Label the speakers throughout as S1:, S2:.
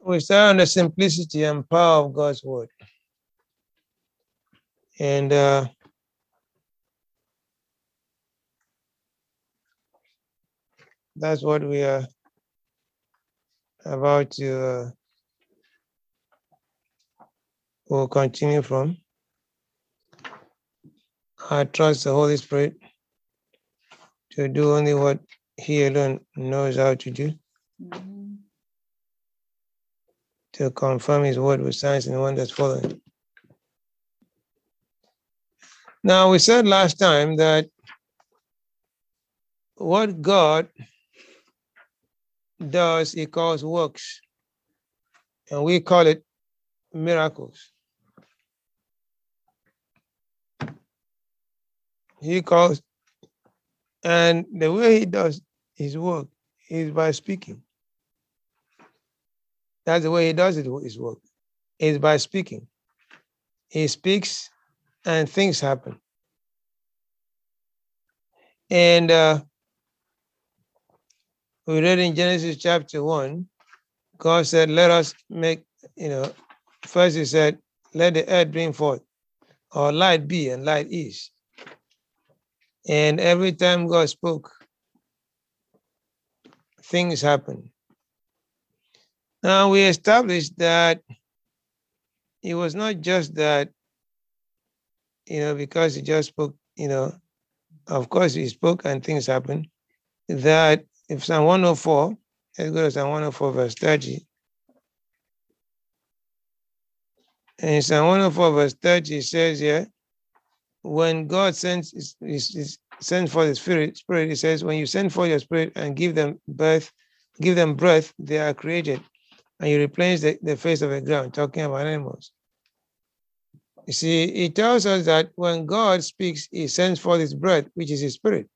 S1: We stand on the simplicity and power of God's word. And uh, that's what we are about to uh, we'll continue from. I trust the Holy Spirit to do only what He alone knows how to do,
S2: Mhm.
S1: To confirm His word with signs and wonders following. Now, we said last time that what God does, He calls works, and we call it miracles. He calls, and the way He does His work is by speaking. That's the way He does it, His work, is by speaking. He speaks, and things happen. And uh, we read in Genesis chapter 1, God said, Let us make, you know, first He said, Let the earth bring forth, or light be, and light is. And every time God spoke, things happen. Now we established that it was not just that, you know, because He just spoke, you know, of course He spoke and things happened, that if Psalm 104, let's go to Psalm 104, verse 30. And Psalm 104, verse 30 says here, when God sends his, his, his- sends for the spirit, spirit, he says, when you send for your spirit and give them birth, give them breath, they are created. And you replenish the, the face of the ground, talking about animals. You see, it tells us that when God speaks, he sends forth his breath, which is his spirit.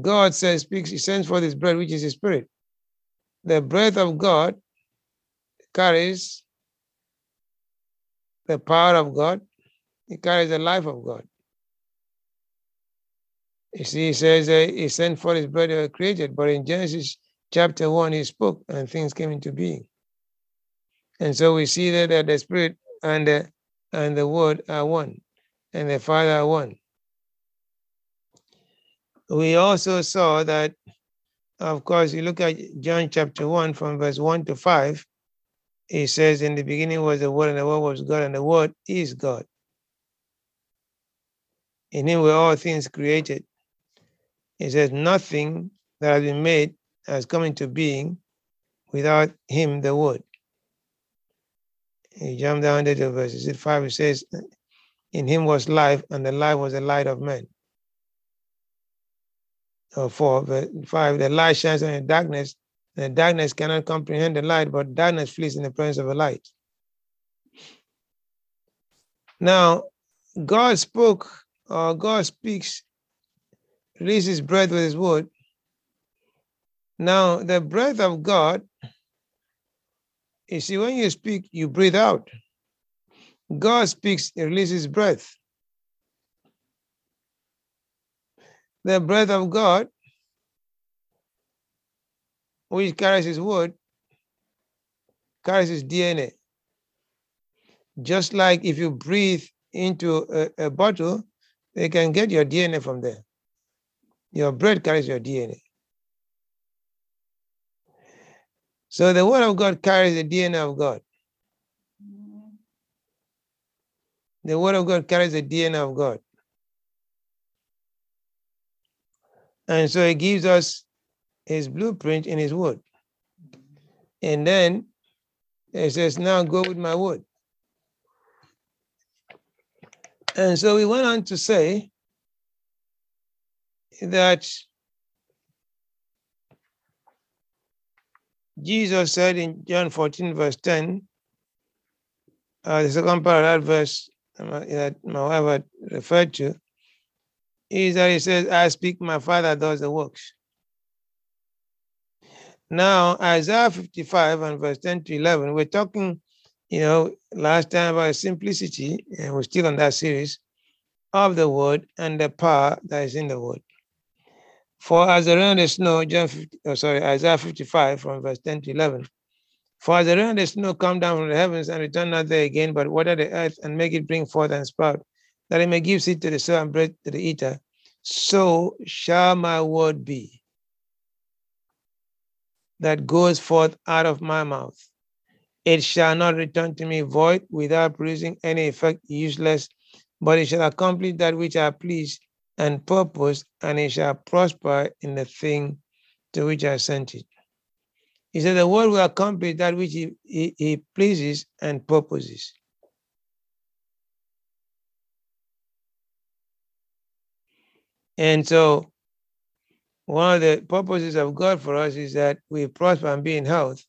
S1: God says, speaks, he sends forth his breath, which is his spirit. The breath of God carries the power of God, it carries the life of God. You see, he says uh, he sent forth his breath, they were created, but in Genesis chapter 1, he spoke and things came into being. And so we see that, that the spirit and the and the word are one, and the Father are one. We also saw that, of course, you look at John chapter 1 from verse 1 to 5, He says, In the beginning was the Word, and the Word was God, and the Word is God. In Him were all things created. He says, Nothing that has been made has come into being without Him, the Word. You jump down to verse is it 5, it says, In Him was life, and the life was the light of men. Or 4, verse 5, the light shines on the darkness, and the darkness cannot comprehend the light, but darkness flees in the presence of the light. Now, God spoke, or God speaks, releases breath with his word. Now, the breath of God, you see, when you speak, you breathe out. God speaks, he releases breath. The breath of God, which carries his word, carries his DNA. Just like if you breathe into a, a bottle, they can get your DNA from there. Your breath carries your DNA. So the word of God carries the DNA of God. The word of God carries the DNA of God. And so he gives us his blueprint in his word. And then he says, now go with my word. And so we went on to say that Jesus said in John 14, verse 10, uh, the second that verse um, uh, that my wife referred to, is that he says, I speak, my Father does the works. Now, Isaiah 55 and verse 10 to 11, we're talking, you know, last time about simplicity, and we're still on that series of the word and the power that is in the word. For as the rain and the snow, John 50, oh, sorry, Isaiah 55 from verse 10 to 11, For as the rain and the snow come down from the heavens and return not there again, but water the earth and make it bring forth and sprout, that it may give seed to the sower and bread to the eater, so shall my word be that goes forth out of my mouth. It shall not return to me void without producing any effect useless, but it shall accomplish that which I please and purpose, and it shall prosper in the thing to which I sent it. He said, The word will accomplish that which he, he, he pleases and purposes. And so, one of the purposes of God for us is that we prosper and be in health,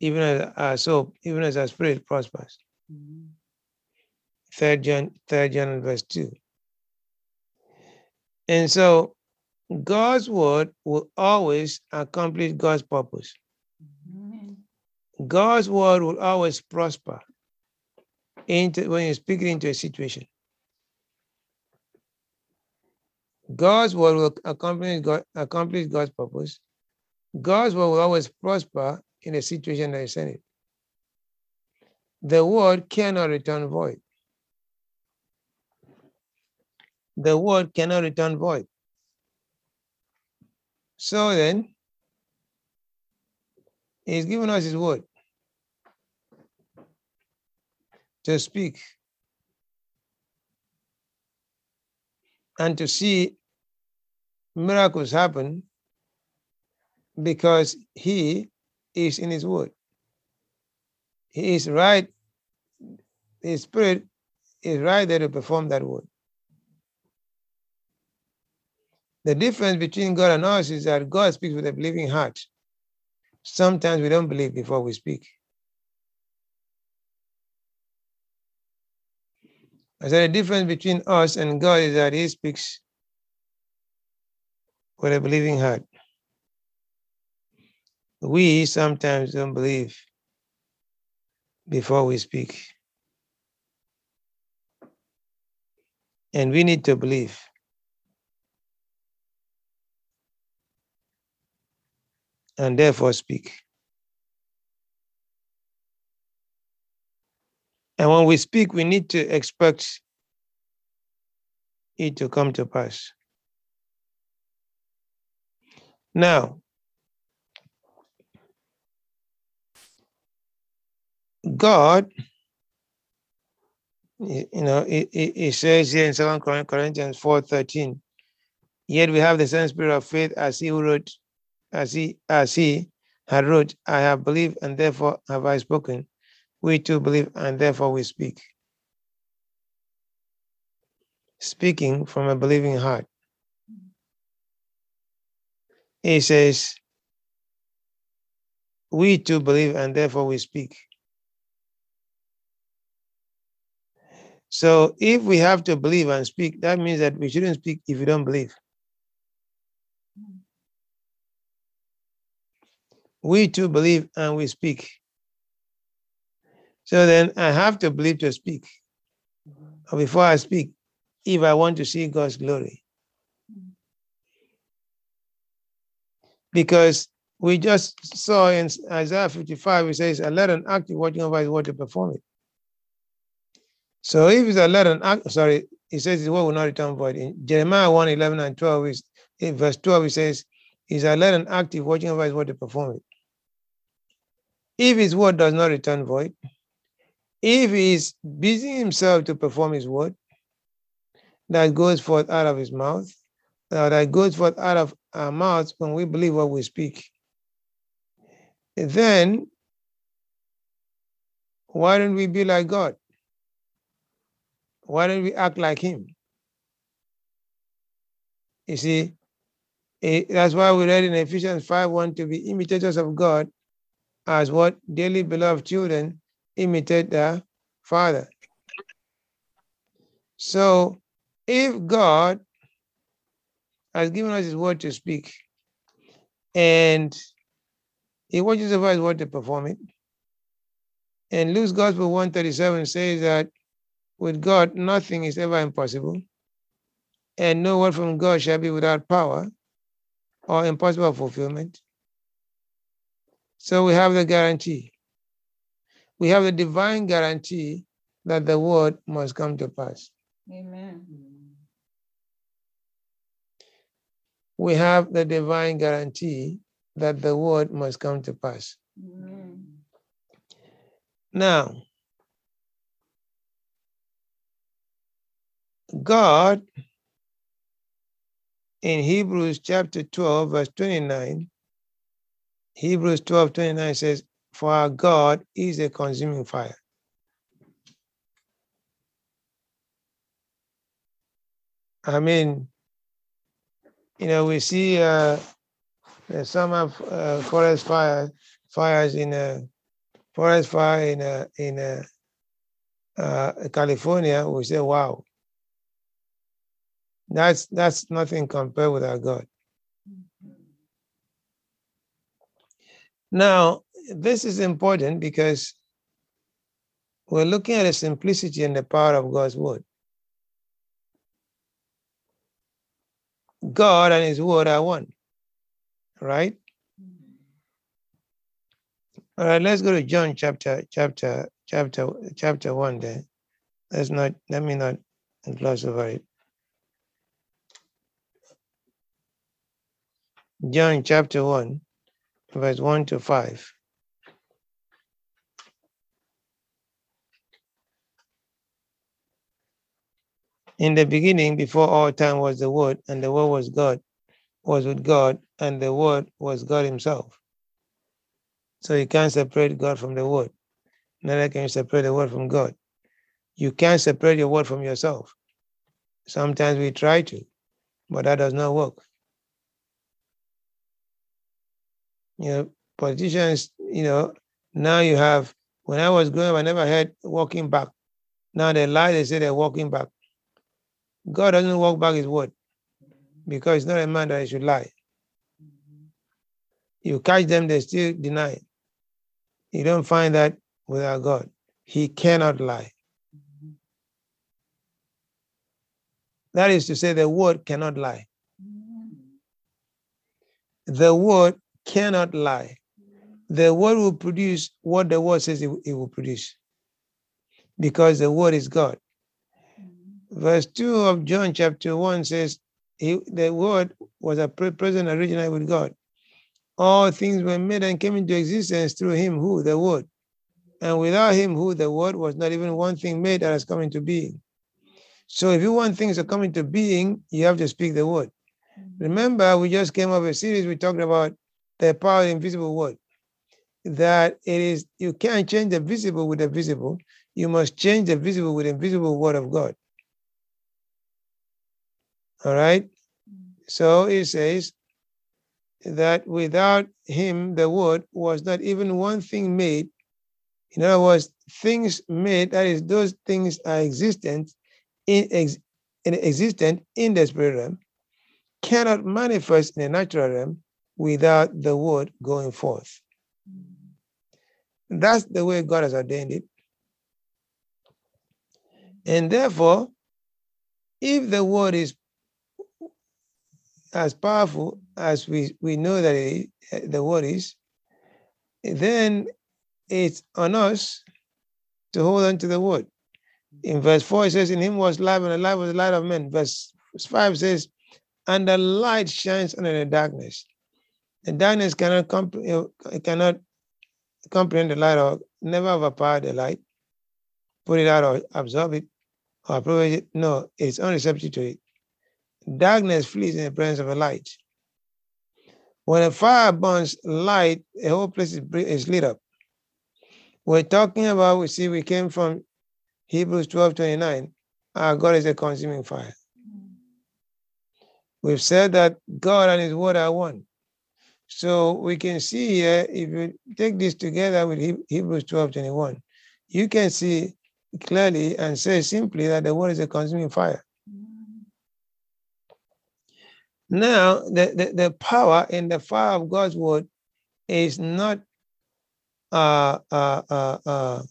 S1: even as our soul, even as our spirit prospers. Mm-hmm. Third John, third John verse two. And so God's word will always accomplish God's purpose. God's word will always prosper into when you speak it into a situation. God's word will accomplish, God, accomplish God's purpose. God's word will always prosper in a situation that is in it. The word cannot return void. The word cannot return void. So then, He's given us His word to speak and to see miracles happen because he is in his word. He is right, his spirit is right there to perform that word. The difference between God and us is that God speaks with a believing heart. Sometimes we don't believe before we speak. I said the difference between us and God is that He speaks with a believing heart. We sometimes don't believe before we speak. And we need to believe. And therefore speak. And when we speak, we need to expect it to come to pass. Now, God, you know, it, says here in 2 Corinthians 4 13, yet we have the same spirit of faith as he who wrote, as he, as he had wrote, I have believed and therefore have I spoken. We too believe and therefore we speak. Speaking from a believing heart. He says, We too believe and therefore we speak. So if we have to believe and speak, that means that we shouldn't speak if we don't believe. We too believe and we speak. So then I have to believe to speak. Or before I speak, if I want to see God's glory. Because we just saw in Isaiah 55, it says, I let an active watching over his word to perform it. So if it's a let an act, sorry, it says his word will not return void. In Jeremiah 1, 11 and 12, is, in verse 12, it says, Is a let an active watching over his word to perform it. If his word does not return void, if he is busy himself to perform his word that goes forth out of his mouth, uh, that goes forth out of our mouths when we believe what we speak, then why don't we be like God? Why don't we act like him? You see, it, that's why we read in Ephesians 5 1 to be imitators of God as what dearly beloved children imitate their father. So if God has given us his word to speak and he watches over his word to perform it, and Luke's Gospel 137 says that with God nothing is ever impossible, and no word from God shall be without power or impossible fulfillment. So we have the guarantee we have the divine guarantee that the word must come to pass.
S2: Amen.
S1: We have the divine guarantee that the word must come to pass.
S2: Amen.
S1: Now, God in Hebrews chapter 12, verse 29, Hebrews 12, 29 says, For our God is a consuming fire. I mean, you know, we see uh, the summer uh, forest fire, fires in a forest fire in a, in a, uh, California. We say, wow, that's that's nothing compared with our God. Now, this is important because we're looking at the simplicity and the power of God's word. God and his word are one. Right? All right, let's go to John chapter chapter chapter chapter 1 there. Let's not let me not gloss over it. John chapter 1, verse 1 to 5. In the beginning, before all time was the Word, and the Word was God, was with God, and the Word was God Himself. So you can't separate God from the Word. Neither can you separate the Word from God. You can't separate your Word from yourself. Sometimes we try to, but that does not work. You know, politicians, you know, now you have, when I was growing up, I never heard walking back. Now they lie, they say they're walking back. God doesn't walk back his word because it's not a man that he should lie. You catch them, they still deny. It. You don't find that without God. He cannot lie. That is to say, the word cannot lie. The word cannot lie. The word will produce what the word says it, it will produce because the word is God verse 2 of John chapter 1 says, he, the word was a present originally with God. All things were made and came into existence through him who, the word. And without him who, the word, was not even one thing made that has come into being. So if you want things to come into being, you have to speak the word. Remember, we just came up a series, we talked about the power of the invisible word. That it is, you can't change the visible with the visible. You must change the visible with the invisible word of God. All right. So it says that without him, the word was not even one thing made. In other words, things made, that is, those things are existent in, ex, in existent in the spirit realm, cannot manifest in the natural realm without the word going forth. That's the way God has ordained it. And therefore, if the word is as powerful as we, we know that it, the word is, then it's on us to hold on to the word. In verse 4, it says, In him was life, and the life was the light of men. Verse 5 says, And the light shines under the darkness. The darkness cannot, comp- eh, cannot comprehend the light or never overpower the light, put it out or absorb it or approve it. No, it's unreceptive to it. Darkness flees in the presence of a light. When a fire burns light, the whole place is, is lit up. We're talking about, we see, we came from Hebrews 12 29. Our God is a consuming fire. Mm. We've said that God and His Word are one. So we can see here, if you take this together with Hebrews 12 21, you can see clearly and say simply that the Word is a consuming fire. Now, the, the, the power in the fire of God's word is not uh, uh, uh, uh,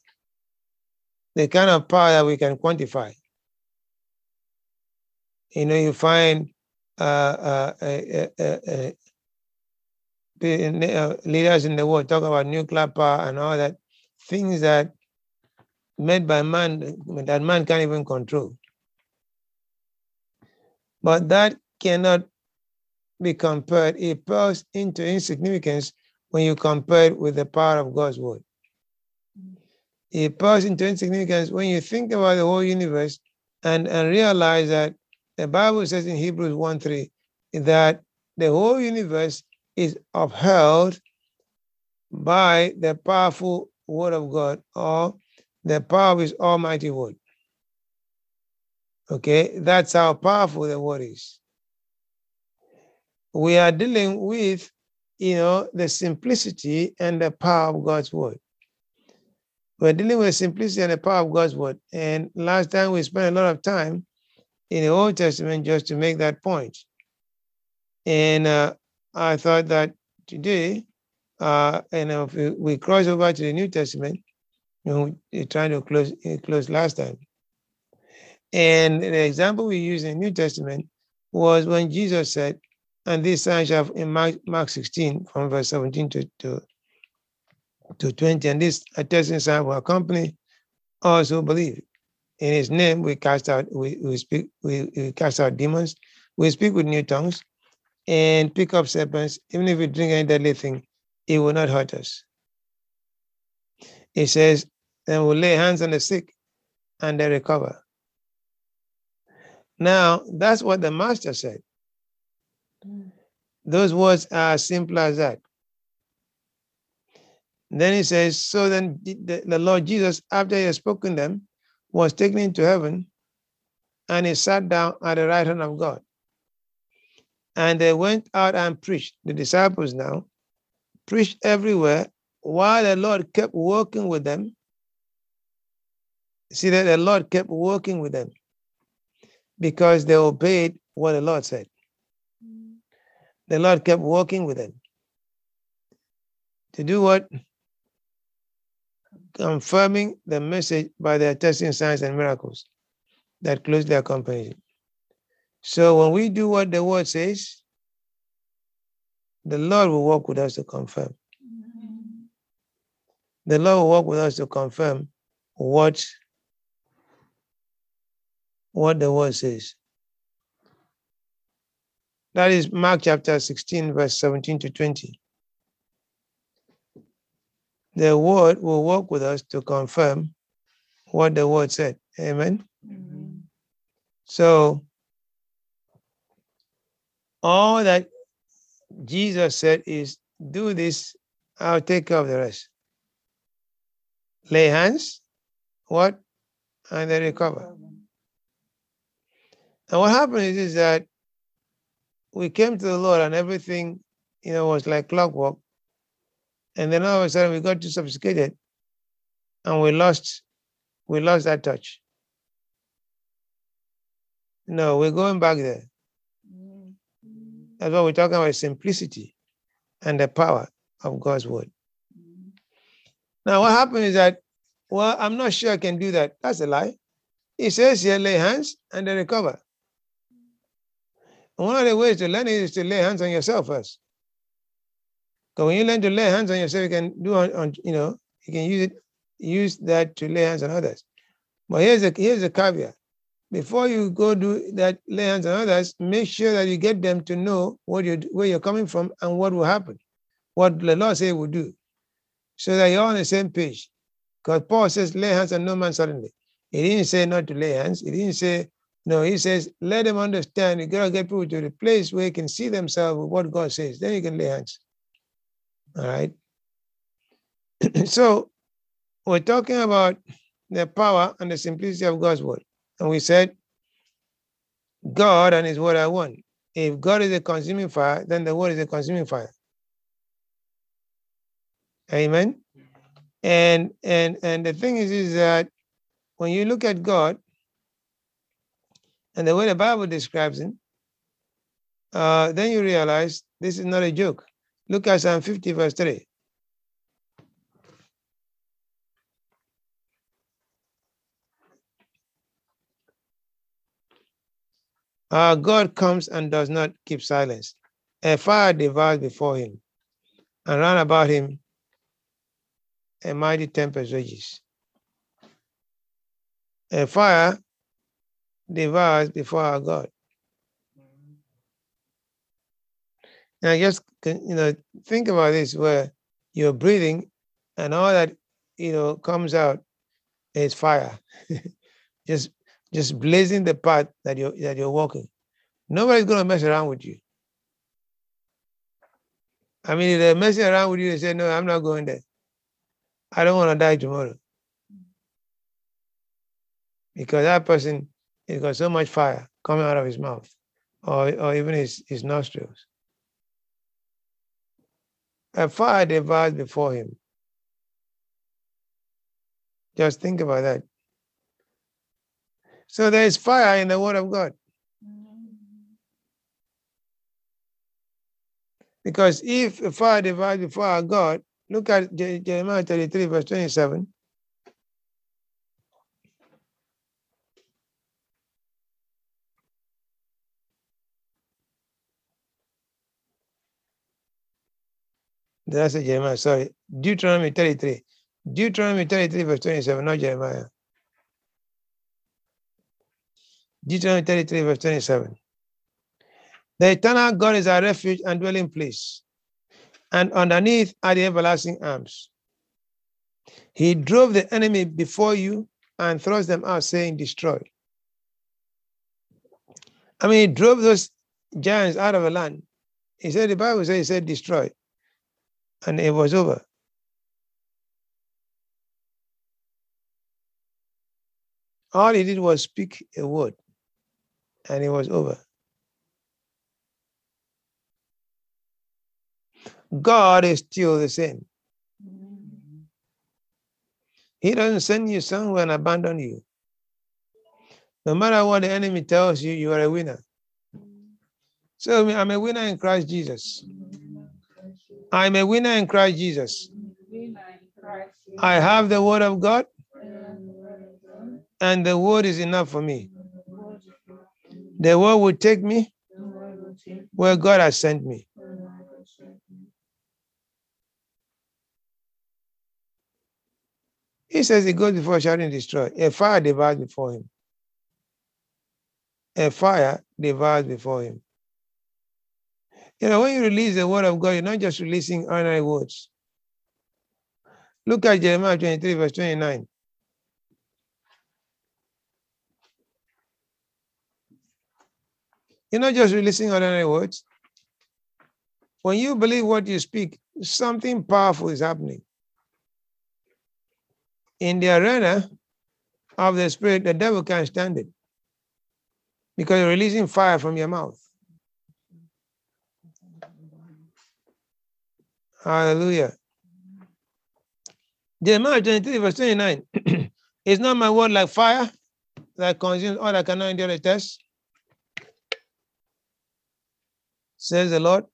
S1: the kind of power that we can quantify. You know, you find uh, uh, Uh, leaders in the world talk about nuclear power and all that, things that made by man that man can't even control. But that cannot be compared. It pales into insignificance when you compare it with the power of God's word. It pales into insignificance when you think about the whole universe and, and realize that the Bible says in Hebrews 1 3 that the whole universe is upheld by the powerful word of God or the power of his almighty word. Okay, that's how powerful the word is. We are dealing with, you know, the simplicity and the power of God's word. We're dealing with the simplicity and the power of God's word. And last time we spent a lot of time in the Old Testament just to make that point. And uh, I thought that today, uh, and if we, cross over to the New Testament, you know, we're trying to close close last time. And the example we use in the New Testament was when Jesus said, and this sign shall in Mark, Mark 16 from verse 17 to, to, to 20, and this attesting sign will accompany also believe. In his name we cast out, we, we speak, we, we cast out demons, we speak with new tongues, and pick up serpents, even if we drink any deadly thing, it will not hurt us. It says, then we'll lay hands on the sick and they recover. Now, that's what the master said. Mm. Those words are as simple as that. Then he says, So then the, the Lord Jesus, after he had spoken them, was taken into heaven and he sat down at the right hand of God. And they went out and preached, the disciples now, preached everywhere while the Lord kept working with them. See that the Lord kept working with them because they obeyed what the Lord said. The Lord kept working with them to do what? Confirming the message by their testing signs and miracles that closely accompany it. So when we do what the word says, the Lord will work with us to confirm. The Lord will work with us to confirm what what the word says. That is Mark chapter 16, verse 17 to 20. The word will work with us to confirm what the word said. Amen.
S2: Amen.
S1: So, all that Jesus said is do this, I'll take care of the rest. Lay hands, what? And they recover. And what happened is, is that we came to the Lord and everything, you know, was like clockwork. And then all of a sudden we got too sophisticated and we lost, we lost that touch. No, we're going back there. That's what we're talking about simplicity and the power of God's word. Now, what happened is that, well, I'm not sure I can do that. That's a lie. He says here, lay hands and they recover. And one of the ways to learn it is to lay hands on yourself first. Because when you learn to lay hands on yourself, you can do on, on you know, you can use it, use that to lay hands on others. But here's a here's a caveat. Before you go do that, lay hands on others, make sure that you get them to know what you where you're coming from and what will happen, what the Lord say will do, so that you're on the same page. Because Paul says, lay hands on no man suddenly. He didn't say not to lay hands. He didn't say no, he says, let them understand. You gotta get people to the place where they can see themselves with what God says. Then you can lay hands. All right. so we're talking about the power and the simplicity of God's word. And we said, God and his word are one. If God is a consuming fire, then the word is a consuming fire. Amen. And and and the thing is, is that when you look at God, and the way the Bible describes him, uh, then you realize this is not a joke. Look at Psalm 50, verse 3. Our God comes and does not keep silence. A fire devours before him, and round about him a mighty tempest rages. A fire devours before our God. Now, just you know, think about this: where you're breathing, and all that you know comes out is fire, just just blazing the path that you're that you're walking. Nobody's gonna mess around with you. I mean, if they're messing around with you, they say, "No, I'm not going there. I don't want to die tomorrow," because that person has got so much fire coming out of his mouth, or or even his his nostrils. A fire devours before him. Just think about that. So there is fire in the Word of God. Because if fire devours before our God, look at Jeremiah 33, verse 27. Did I say Jeremiah? Sorry. Deuteronomy 33. Deuteronomy 33, verse 27, not Jeremiah. Deuteronomy 33, verse 27. The eternal God is our refuge and dwelling place, and underneath are the everlasting arms. He drove the enemy before you and thrust them out, saying, Destroy. I mean, he drove those giants out of the land. He said, the Bible says, he said, destroy. And it was over. All he did was speak a word, and it was over. God is still the same. He doesn't send you somewhere and abandon you. No matter what the enemy tells you, you are a winner. So I'm a winner in Christ Jesus. I'm a winner in Christ Jesus. I have the word of God, and the word is enough for me. The word will take me where God has sent me. He says he goes before shouting destroy. A fire devours before him. A fire devours before him. You know, when you release the word of God, you're not just releasing ordinary words. Look at Jeremiah 23, verse 29. You're not just releasing ordinary words. When you believe what you speak, something powerful is happening. In the arena of the spirit, the devil can't stand it because you're releasing fire from your mouth. Hallelujah. Jeremiah 23, verse 29. Is not my word like fire that consumes all that cannot endure the test? Says the Lord.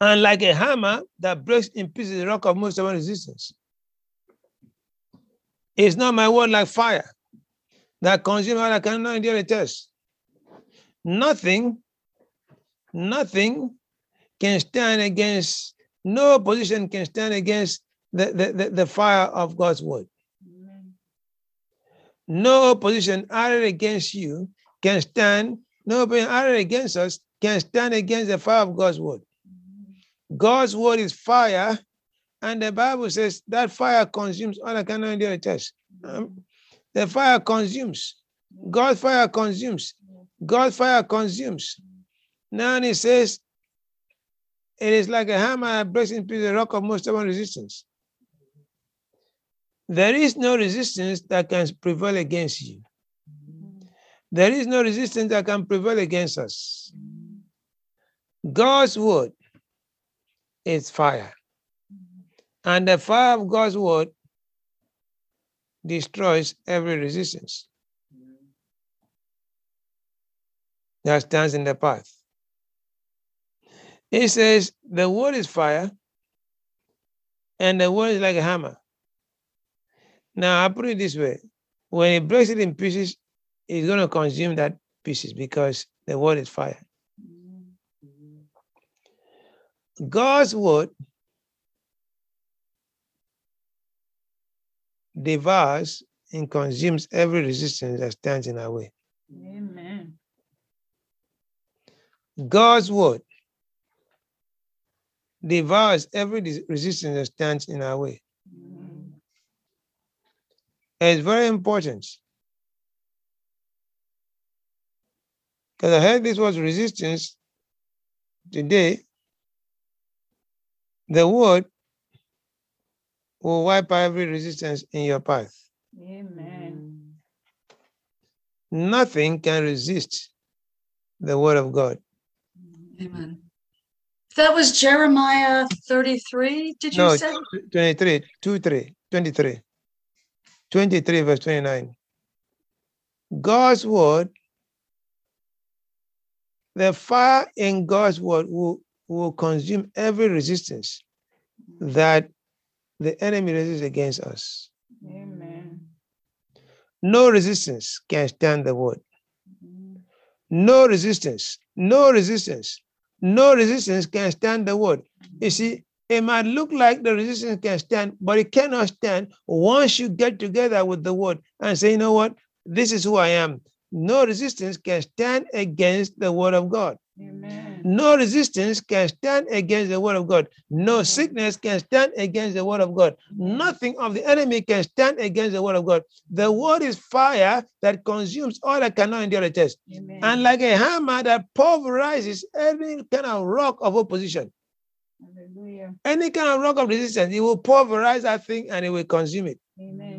S1: And like a hammer that breaks in pieces the rock of most stubborn resistance. Is not my word like fire that consumes all that cannot endure a test? Nothing, nothing can stand against, no opposition can stand against the, the, the, the fire of God's word. No opposition added against you can stand, no opposition added against us can stand against the fire of God's word. God's word is fire, and the Bible says that fire consumes all that cannot endure a test. Um, the fire consumes. God's fire consumes. God's fire consumes. Now he says, it is like a hammer that breaks in the rock of most stubborn resistance. There is no resistance that can prevail against you. There is no resistance that can prevail against us. God's word is fire. And the fire of God's word destroys every resistance that stands in the path. It says the word is fire and the word is like a hammer. Now I put it this way when it breaks it in pieces, it's going to consume that pieces because the word is fire. God's word devours and consumes every resistance that stands in our way.
S2: Amen.
S1: God's word devours every resistance that stands in our way.
S2: Amen.
S1: It's very important. Because I heard this was resistance today. The word will wipe out every resistance in your path.
S2: Amen. Mm.
S1: Nothing can resist the word of God.
S3: Amen. That was Jeremiah 33, did you
S1: No,
S3: say?
S1: 23, 2, 3, 23. 23, verse 29. God's word, the fire in God's word will, will consume every resistance that the enemy raises against us.
S2: Amen.
S1: No resistance can stand the word.
S2: Mm-hmm.
S1: No resistance, no resistance, no resistance can stand the word. You see, it might look like the resistance can stand, but it cannot stand once you get together with the word and say, you know what, this is who I am. No resistance can stand against the word of God.
S2: Amen.
S1: No resistance can stand against the word of God. No sickness can stand against the word of God. Nothing of the enemy can stand against the word of God. The word is fire that consumes all that cannot endure a test.
S2: Amen.
S1: And like a hammer that pulverizes any kind of rock of opposition,
S2: Hallelujah.
S1: any kind of rock of resistance, it will pulverize that thing and it will consume it.
S2: Amen.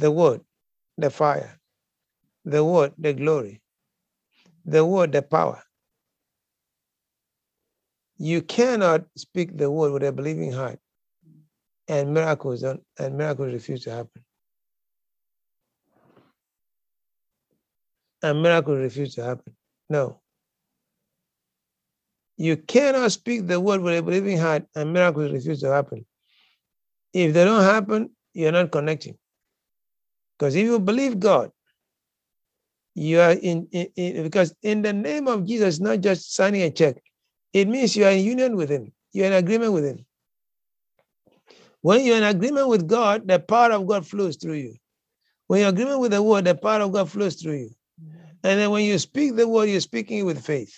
S1: The word, the fire, the word, the glory, the word, the power. You cannot speak the word with a believing heart, and miracles don't, and miracles refuse to happen. And miracles refuse to happen. No. You cannot speak the word with a believing heart, and miracles refuse to happen. If they don't happen, you're not connecting. Because if you believe God, you are in, in, in- because in the name of Jesus, not just signing a check, it means you are in union with Him, you're in agreement with Him. When you're in agreement with God, the power of God flows through you. When you're in agreement with the word, the power of God flows through you. And then when you speak the word, you're speaking with faith.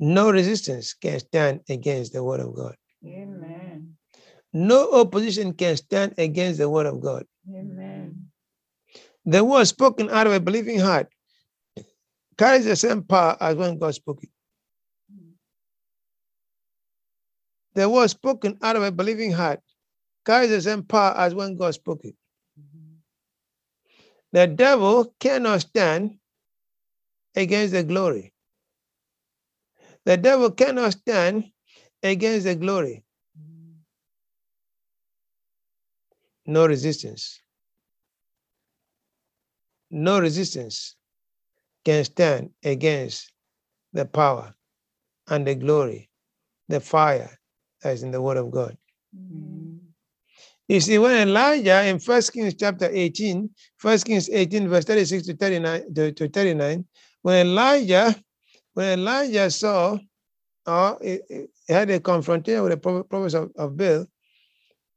S1: No resistance can stand against the word of God.
S2: Amen.
S1: No opposition can stand against the word of God.
S2: Amen.
S1: The word spoken out of a believing heart carries the same power as when God spoke it. The word spoken out of a believing heart carries the same power as when God spoke it. The devil cannot stand against the glory. The devil cannot stand against the glory. No resistance. No resistance can stand against the power and the glory, the fire that is in the word of God.
S2: Amen.
S1: You see, when Elijah in First Kings chapter 18, 1 Kings 18, verse 36 to 39 to, to 39, when Elijah, when Elijah saw or he, he had a confrontation with the prophet, prophets of, of Baal,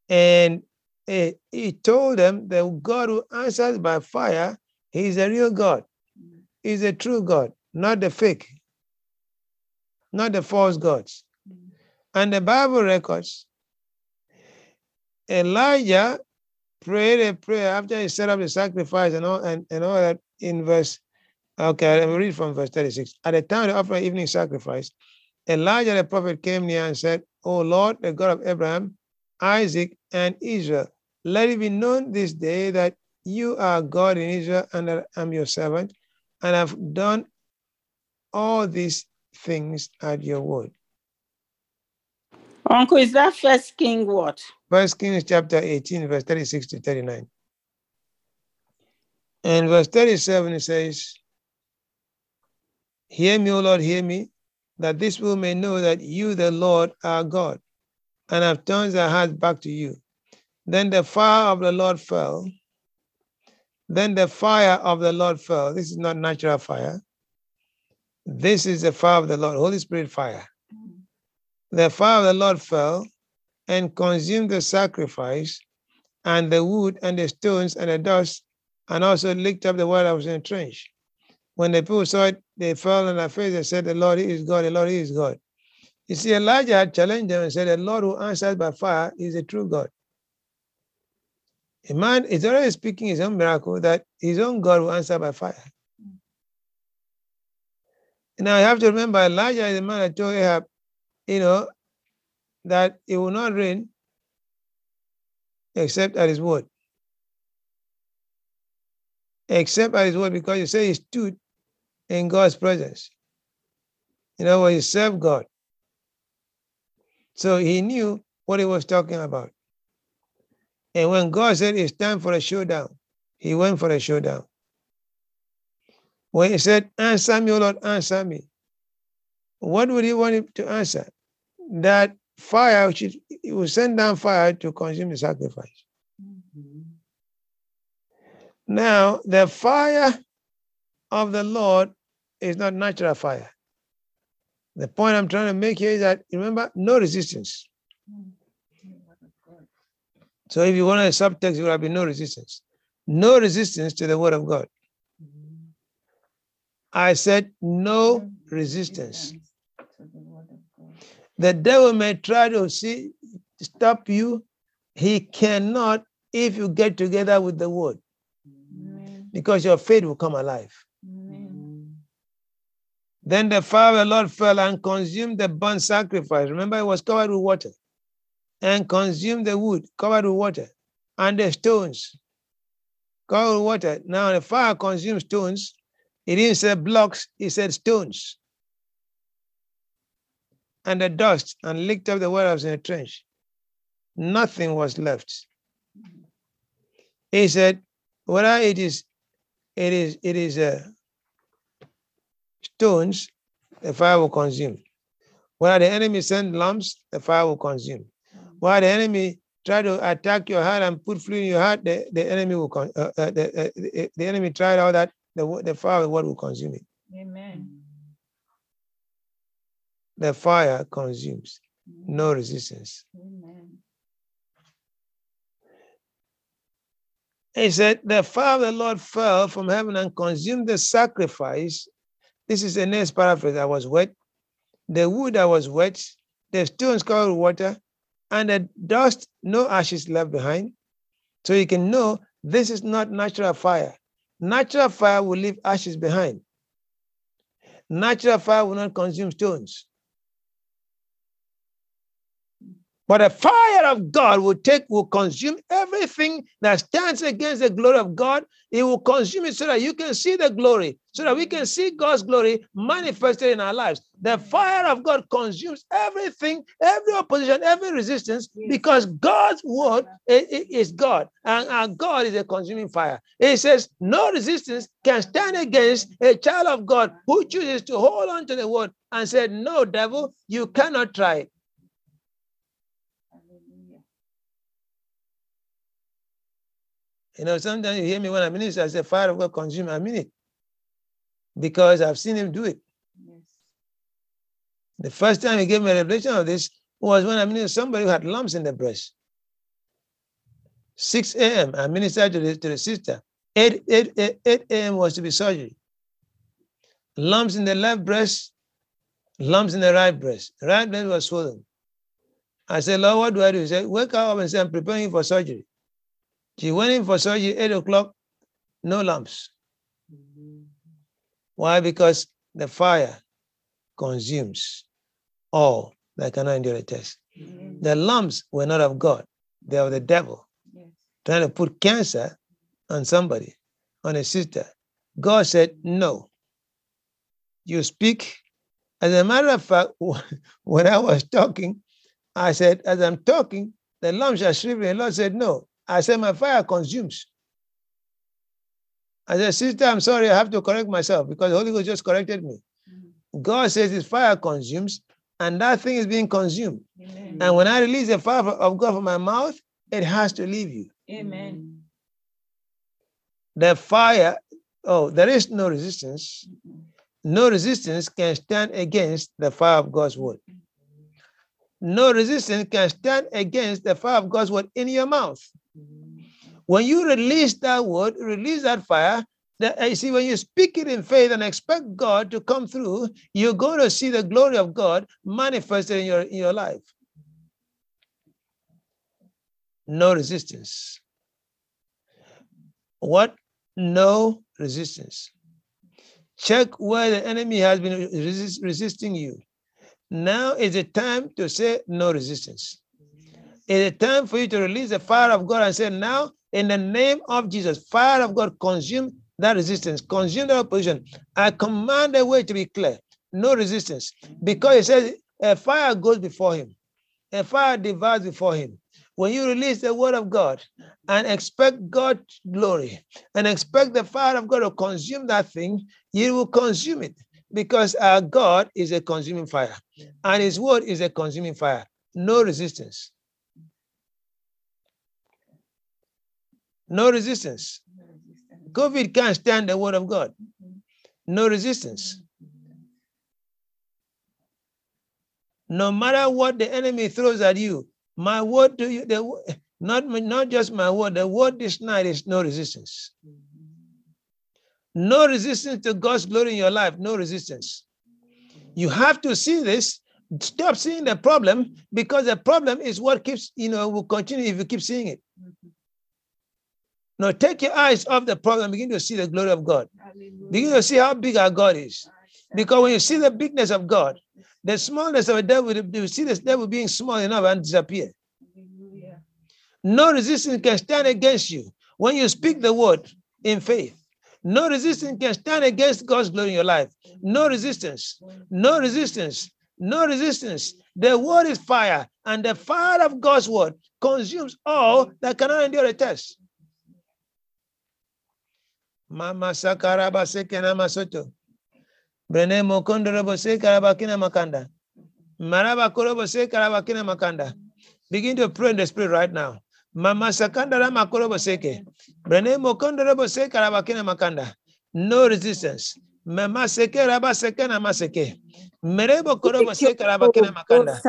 S1: and he, told them that God who answers by fire, he is a real God. He's a true God, not the fake, not the false gods. And the Bible records Elijah prayed a prayer after he set up the sacrifice and all and, and all that in verse. Okay, let me read from verse 36. At the time of the offering evening sacrifice, Elijah the prophet came near and said, O Lord, the God of Abraham, Isaac, and Israel, let it be known this day that you are God in Israel and I am your servant, and have done all these things at your word.
S2: Uncle, is that first king what?
S1: First Kings chapter 18, verse 36 to 39. And verse 37 it says, Hear me, O Lord, hear me, that this people may know that you, the Lord, are God, and have turned their hearts back to you. Then the fire of the Lord fell. Then the fire of the Lord fell. This is not natural fire. This is the fire of the Lord, Holy Spirit fire. The fire of the Lord fell and consumed the sacrifice and the wood and the stones and the dust, and also licked up the water that was in the trench. When the people saw it, they fell on their face and said, The Lord is God, the Lord is God. You see, Elijah had challenged them and said, The Lord who answers by fire is a true God. A man is already speaking his own miracle that his own God will answer by fire. Now you have to remember Elijah is the man that told Ahab, you know, that it will not rain except at his word. Except at his word, because you say he stood in God's presence. You know, he served God. So he knew what he was talking about. And when God said it's time for a showdown, he went for a showdown. When he said, Answer me, O Lord, answer me. What would he want him to answer? That fire, should, he will send down fire to consume the sacrifice. Now, the fire of the Lord is not natural fire. The point I'm trying to make here is that remember, no resistance. So if you want a subtext, there will be no resistance. No resistance to the word of God. I said no resistance.
S2: the
S1: devil may try to see stop you. He cannot if you get together with the word, because your faith will come alive. Then the fire of the Lord fell and consumed the burnt sacrifice. Remember, it was covered with water. And consumed the wood, covered with water, and the stones, covered with water. Now the fire consumed stones. It didn't say blocks, it said stones. And the dust, and licked up the waters in the trench. Nothing was left. He said, whether it is, it is, it is uh, stones, the fire will consume. Where the enemy send lumps, the fire will consume. While the enemy try to attack your heart and put fluid in your heart, the, the enemy will con- uh, uh, the, uh, the, the enemy tried all that. The, the fire of what will consume it.
S2: Amen.
S1: The fire consumes, no resistance.
S2: Amen.
S1: He said, The fire of the Lord fell from heaven and consumed the sacrifice. This is the next paraphrase. I was wet. The wood that was wet, the stones covered with water, and the dust, no ashes left behind. So you can know this is not natural fire. Natural fire will leave ashes behind. Natural fire will not consume stones. But the fire of God will take, will consume everything that stands against the glory of God. It will consume it so that you can see the glory, so that we can see God's glory manifested in our lives. The fire of God consumes everything, every opposition, every resistance, because God's word is God, and our God is a consuming fire. It says, No resistance can stand against a child of God who chooses to hold on to the word and said, No, devil, you cannot try it. You know, sometimes you hear me when I minister, I say, Fire of God consume. I mean it. Because I've seen him do it.
S2: Yes.
S1: The first time he gave me a revelation of this was when I ministered somebody who had lumps in the breast. 6 a.m. I ministered to the, to the sister. 8, 8, 8, 8 a.m. was to be surgery. Lumps in the left breast, lumps in the right breast. Right breast was swollen. I said, Lord, what do I do? He said, wake up and say, I'm preparing you for surgery. She went in for surgery, 8 o'clock, no lumps. Why? Because the fire consumes all that cannot endure a test.
S2: Mm-hmm.
S1: The lumps were not of God, they were the devil
S2: Yes.
S1: trying to put cancer on somebody, on a sister. God said, No. You speak. As a matter of fact, when I was talking, I said, As I'm talking, the lumps are shriveling. The Lord said, No. I said, My fire consumes. I said, Sister, I'm sorry, I have to correct myself because the Holy Ghost just corrected me.
S2: Mm.
S1: God says his fire consumes, and that thing is being consumed.
S2: Amen.
S1: And when I release the fire of God from my mouth, it has to leave you.
S2: Amen.
S1: The fire, oh, there is no resistance,
S2: Mhm.
S1: No resistance can stand against the fire of God's word. No resistance can stand against the fire of God's word in your mouth. When you release that word, release that fire, that uh, you see, when you speak it in faith and expect God to come through, you're going to see the glory of God manifested in your, in your life. No resistance. What? No resistance. Check where the enemy has been resist, resisting you. Now is the time to say no resistance. It's a time for you to release the fire of God and say, Now, in the name of Jesus, fire of God, consume that resistance, consume that opposition. I command the way to be clear, no resistance, because it says a fire goes before him, a fire devours before him. When you release the word of God and expect God's glory and expect the fire of God to consume that thing, you will consume it because our God is a consuming fire and his word is a consuming fire. No resistance. No resistance. COVID can't stand the word of God. No resistance. No matter what the enemy throws at you, my word to you, the, not, not just my word, the word this night is no resistance. No resistance to God's glory in your life, no resistance. You have to see this. Stop seeing the problem because the problem is what keeps, you know, will continue if you keep seeing it. Now take your eyes off the problem, begin to see the glory of God. Begin to see how big our God is. Because when you see the bigness of God, the smallness of the devil, you see this devil being small enough and disappear. No resistance can stand against you when you speak the word in faith. No resistance can stand against God's glory in your life. No resistance. No resistance. No resistance. The word is fire, and the fire of God's word consumes all that cannot endure a test. Mama sakaraba sekena masoto. Brene mokondo robo sekarabakina makanda. Maraba korobo sekarabakina makanda. Begin to pray in the spirit right now. Mama sakanda rama korobo seke. Brene mokondo robo sekarabakina makanda. No resistance. Mama seke raba seke na maseke. Merebo korobo sekarabakina makanda.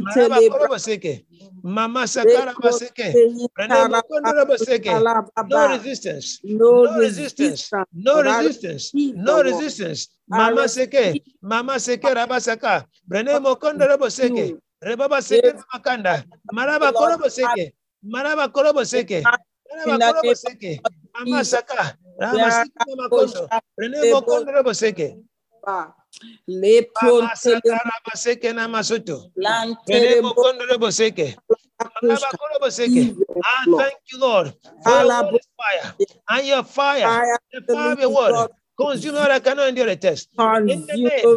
S1: Maraba korobo seke. Mama sakara baseke. Brene mokondo robo. No resistance. No resistance. No resistance. No resistance. Mama seke. Mama seke rabasaka. Brene mokondo robo seke. Rebaba seke makanda. Maraba korobo seke. Maraba korobo seke. Maraba korobo seke. Mama saka. Rama seke makondo. Brene mokondo robo seke. Mama saka raba seke na masuto. Brene mokondo robo seke. And thank you, Lord, for your fire. And your fire, the fire of your word, consume all that cannot endure the test. In the name,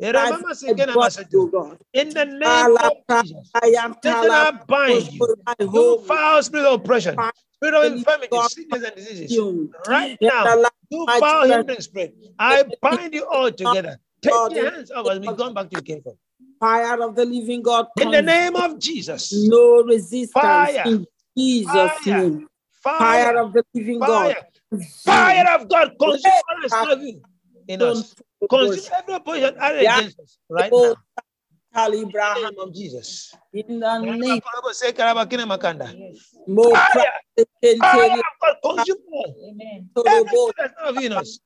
S1: Mama Seke, Rebo Bobo Seke, Ramama Seke Namasato. In the name of Jesus, Satan, I bind you. You foul spirit of oppression, spirit of infirmity, sickness, and diseases. Right now, you foul hindering spirit. I bind you all together. Take your hands off as we go back to your kingdom.
S4: Fire of the living God.
S1: In the name of Jesus.
S4: No resistance.
S1: Fire.
S4: In Jesus'
S1: Fire.
S4: name.
S1: Fire.
S4: Fire of the living God.
S1: Fire. Fire of God. Consume all the in- in us. Consume every opposition added
S4: Yeah.
S1: against us right now. In
S4: Abraham.
S1: of Jesus.
S4: In the name
S1: Makanda.
S4: more
S1: Fire.
S4: practice
S1: Fire of God. Consume all.
S2: Ah, ah, Amen.
S1: Everything that's not in us.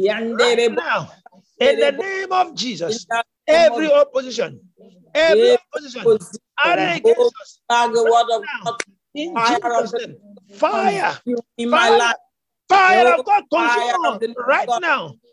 S2: Amen.
S1: Right now. In the name of Jesus. Every opposition. Every
S4: Every
S1: opposition added against us.
S4: the
S1: now. In
S4: Fire
S1: Jesus' name. Fire.
S4: in my
S1: Fire.
S4: life.
S1: Fire of God
S4: fire
S1: consume
S4: of
S1: all right now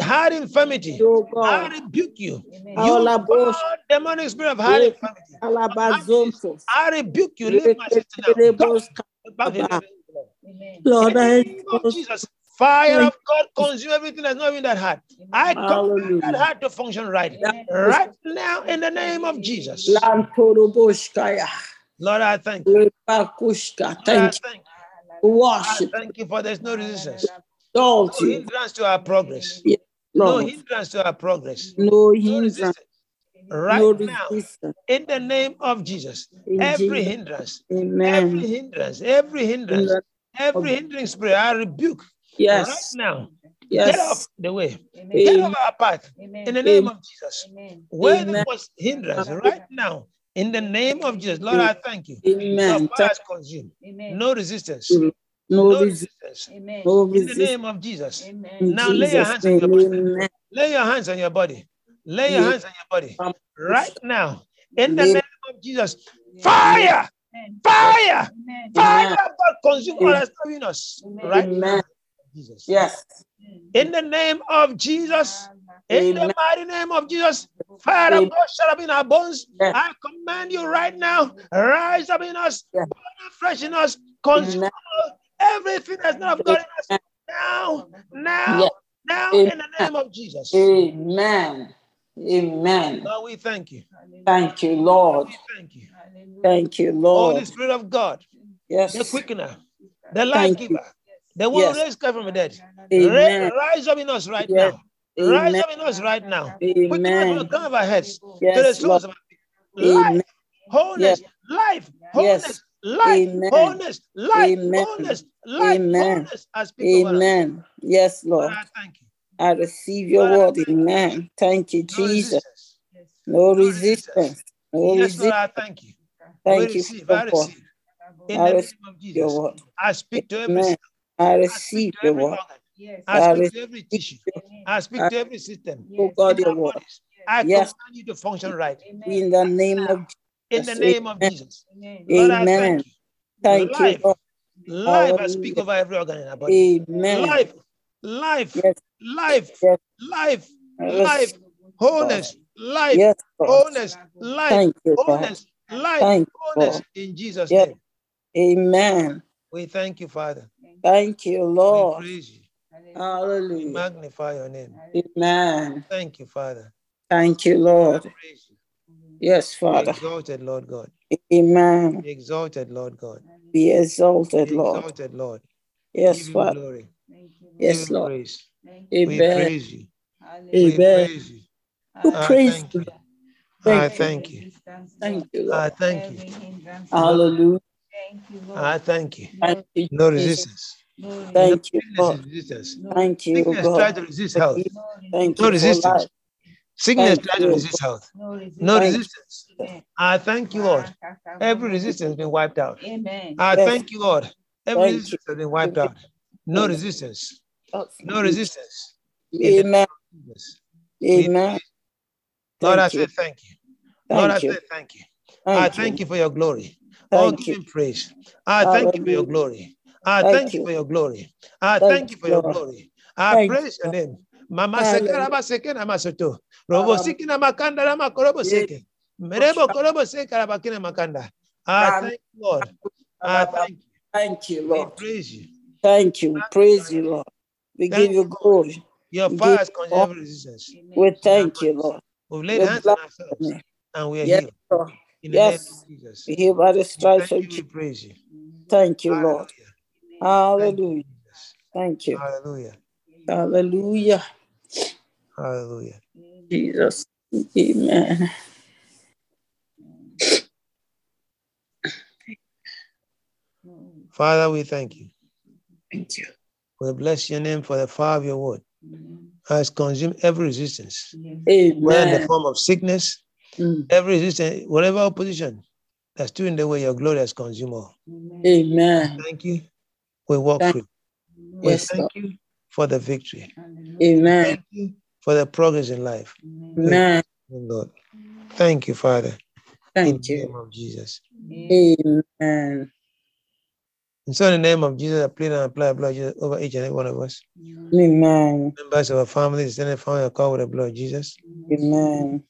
S1: Hard infirmity.
S4: Oh
S1: I rebuke you.
S2: Amen.
S1: You demonic spirit of hard
S4: eh,
S1: infirmity.
S4: alabazontos.
S1: I rebuke you. Eh, Leave my eh,
S4: sister
S1: now. Go
S4: bos
S1: back to the
S4: baba.
S1: living God.
S2: Amen.
S4: Lord, I
S1: Jesus, fire of God consume everything that's not in that heart. I command that heart to function right. Right now, in the name of Jesus. Lord, I thank you. Lord, I
S4: Thank you.
S1: thank you. I thank you for there's no resistance,
S4: Exalt
S1: no
S4: you.
S1: hindrance to our progress, no
S4: Lord.
S1: hindrance to our progress,
S4: No
S1: no
S4: hindrance.
S1: resistance.
S4: No
S1: Right now, in the name of Jesus,
S4: In
S1: every
S4: Jesus.
S1: hindrance, every hindrance, every hindrance, every hindering spirit, I rebuke Yes. right now.
S4: Yes.
S1: now. Get off the way.
S2: Amen.
S1: Get off our path
S2: Amen.
S1: in the name
S4: Amen.
S1: of Jesus.
S2: Amen.
S1: Where there was hindrance right now, in the name of Jesus, Lord, I thank you. Your
S4: Amen.
S1: fire has consumed.
S2: Amen.
S1: No resistance. Mm-hmm.
S4: You.
S1: No
S4: No resistance.
S1: resistance.
S2: Amen.
S4: No
S1: In the name of Jesus.
S2: Amen.
S4: In
S1: Now lay your
S4: Jesus'
S1: hands on your body.
S4: Amen.
S1: Lay your hands on your body. Lay your hands on your body. Right now, in the name of Jesus. Fire! Fire! Fire of God consume all that's in us. Right now. Jesus.
S4: Yes.
S1: In the name of Jesus. In the mighty name of Jesus, fire of God shut up in our bones.
S4: Yes.
S1: I command you right now, rise up in us,
S4: Yes.
S1: burn afresh in us, consume all- everything that's not of God in us. Now, now,
S4: Yes.
S1: now,
S4: Amen.
S1: in the name of Jesus.
S4: Amen. Amen.
S1: Lord, we thank you.
S4: Thank you, Lord.
S1: We thank you.
S4: Thank you, Lord. Holy.
S1: Spirit of God,
S4: Yes.
S1: the quickener, the life
S4: Thank you.
S1: giver, the one who
S4: Yes.
S1: raised Christ from the dead.
S4: Amen.
S1: Rise up in us right
S4: Yes.
S1: now. Rise
S4: Amen.
S1: up in us right now. Quicken us from the
S4: Amen.
S1: crown of our heads to the
S4: Yes,
S1: of our. Life,
S4: Amen.
S1: wholeness, life, wholeness,
S4: Yes.
S1: Life,
S4: Amen.
S1: wholeness, life,
S4: Amen.
S1: wholeness, life,
S4: Amen.
S1: wholeness. I speak over us.
S4: Amen. Yes,
S1: Lord,
S4: Lord.
S1: I thank you.
S4: I receive your
S1: Lord,
S4: word.
S1: thank you.
S4: Amen. Thank you,
S1: No
S4: Jesus.
S1: resistance.
S4: No
S1: No resistance.
S4: resistance. No
S1: Yes, Lord,
S4: resistance.
S1: I thank you. we
S4: Thank you
S1: receive,
S4: for
S1: I receive. In
S4: I
S1: the name
S4: receive
S1: of
S4: your word.
S1: I speak to every
S4: Amen.
S1: system.
S4: I
S1: I
S4: receive
S1: speak to
S4: your
S1: every
S4: word.
S2: Yes.
S1: I
S4: I
S1: speak to every tissue. I speak to every system.
S4: Oh God, your word.
S1: bodies. I
S4: Yes.
S1: command you to function right.
S2: Amen.
S4: In the name of
S1: In the name of Jesus.
S2: Amen.
S1: Lord,
S4: Amen.
S1: thank you.
S4: Thank
S1: life, life, I speak over every organ in our body.
S4: Amen.
S1: Life, life,
S4: Yes.
S1: life,
S4: Yes.
S1: life, life, wholeness, life,
S4: Yes,
S1: wholeness, life,
S4: Thank you,
S1: wholeness, life,
S4: Thank
S1: wholeness. In Jesus'
S4: Yes.
S1: name,
S4: Amen.
S1: we thank you, Father.
S4: Thank you,
S1: We
S4: Lord.
S1: praise you. We
S4: Hallelujah.
S1: magnify your name.
S4: Amen.
S1: Thank you, Father.
S4: Thank you,
S1: We
S4: Lord.
S1: Praise you.
S4: Yes,
S1: Be
S4: Father.
S1: exalted, Lord God.
S4: Amen.
S1: Be exalted, Lord God.
S4: Be exalted,
S1: Be
S4: Lord.
S1: exalted, Lord.
S4: Yes,
S1: Give
S4: Father.
S1: glory.
S2: Thank you.
S1: Give
S4: Yes, Lord.
S1: praise.
S2: Thank you.
S1: We
S4: Amen.
S1: praise you.
S2: Hallelujah.
S1: We
S4: Amen.
S1: praise you.
S4: Who
S1: I
S4: praise
S1: thank
S4: you?
S1: you. I
S4: Thank you.
S1: thank you.
S4: Thank you,
S1: I
S4: Lord.
S1: thank you.
S4: Hallelujah.
S2: Thank you, Lord.
S1: I thank you.
S4: Thank you,
S1: No
S4: Jesus.
S1: resistance.
S2: Glory.
S1: No
S4: Thank you,
S1: sickness
S4: Lord.
S1: is resistance.
S4: Thank you,
S1: Sickness tries
S4: God.
S1: to resist health.
S4: Thank
S1: No
S4: you for
S1: resistance.
S4: Life.
S1: Sickness
S4: Thank
S1: tries to resist health.
S2: No resistance.
S1: No
S4: Thank
S1: resistance. I thank you, Lord. Ah, ah, ah. Every resistance has been wiped out.
S2: Amen.
S1: I
S4: Yes.
S1: thank you, Lord. Every
S4: Thank
S1: resistance has been wiped out. No
S4: Yes.
S1: resistance. Oh, no resistance.
S4: Amen.
S1: Jesus.
S4: Amen.
S1: Lord, I say thank you. Lord, I
S4: Thank you.
S1: say thank you. I
S4: Thank
S1: thank
S4: you.
S1: you for your glory. Oh, give
S4: you.
S1: him praise. I thank you for your glory. I
S4: Thank
S1: thank you
S4: you.
S1: for your glory. I
S4: Thank
S1: thank you
S4: you,
S1: for your glory. I praise your name. Mama
S4: Hallelujah.
S1: seke raba seke nama soto. Robo
S4: Hallelujah.
S1: siki na makanda rama korobo
S4: Yeah.
S1: seke. Merebo korobo seke raba kina makanda. Ah, I
S4: Ram-
S1: thank you, Lord. Ah, I thank you.
S4: Thank you, Lord.
S1: We
S4: Lord.
S1: praise you.
S4: Thank you. We Praise you, Lord. We
S1: Thank
S4: give you
S1: you, Lord.
S4: glory.
S1: Your
S4: We
S1: fire
S4: give
S1: has
S4: you
S1: consumed resistance.
S4: We thank you, Lord.
S1: We've laid
S4: We
S1: hands on ourselves and we are
S4: Yes,
S1: healed.
S4: Lord.
S1: In the name
S4: Yes.
S1: of Jesus.
S4: We hear by the stripes
S1: Thank
S4: of
S1: you, we
S4: Jesus.
S1: praise you.
S4: Thank you, Lord.
S1: Hallelujah. Thank you,
S4: Hallelujah. Thank you.
S1: Hallelujah.
S4: Hallelujah.
S1: Hallelujah.
S4: Jesus. Amen.
S1: Father, we thank you.
S4: Thank you.
S1: We bless your name for the fire of your word has consumed every resistance, whether in the form of sickness,
S4: Mm.
S1: every resistance, whatever opposition that's in the way, your glory has consumed all.
S4: Amen.
S1: Thank you. We walk
S4: Thank-.
S1: We
S4: Yes,
S1: thank
S4: Lord.
S1: you for the victory.
S4: Amen.
S1: For the progress in life.
S4: Amen.
S1: Lord. Thank you, Father. in
S4: Thank
S1: the
S4: you.
S1: name of Jesus.
S4: Amen.
S1: And so in the name of Jesus, I plead and apply the blood Jesus over each and every one of us.
S4: Amen.
S1: Members of our family, extended family are covered with the blood of Jesus.
S4: Amen.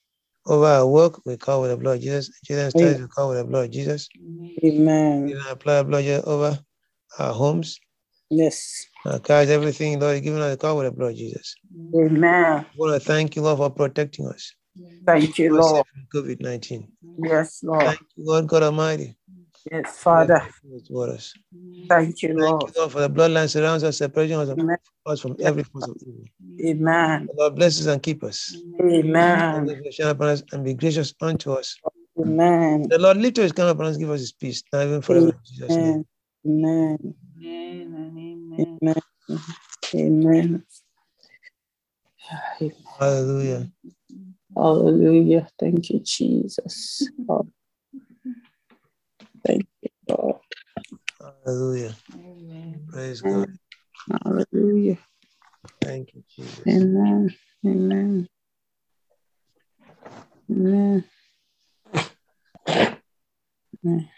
S1: Over our work, we cover with the blood of Jesus. Children's studies, we cover with the blood of Jesus.
S4: Amen.
S1: We apply the blood of Jesus over our homes,
S4: Yes.
S1: Uh, our cars, everything, Lord, you've given us the cover with the blood of Jesus.
S4: Amen.
S1: We want thank you, Lord, for protecting us.
S4: Thank you, Lord.
S1: COVID 19.
S4: Yes, Lord.
S1: Thank you, Lord God Almighty.
S4: Yes, Father.
S1: With waters.
S4: Thank you, Lord.
S1: Thank you, Lord, for the bloodline surrounds us, separating us
S4: Amen.
S1: us from every force of evil.
S4: Amen.
S1: Lord bless us and keep us.
S4: Amen.
S1: And shine upon us and be gracious unto us.
S4: Amen.
S1: The Lord lift his come upon us, give us his peace, now even forever. In Jesus' name.
S4: Amen.
S2: Amen.
S4: Amen. Amen. Amen.
S1: Hallelujah.
S4: Hallelujah. Thank you, Jesus. Oh, Thank you, Lord.
S1: Hallelujah.
S2: Amen.
S1: Praise God.
S4: Hallelujah.
S1: Thank you, Jesus.
S4: Amen. Amen. Amen. Amen.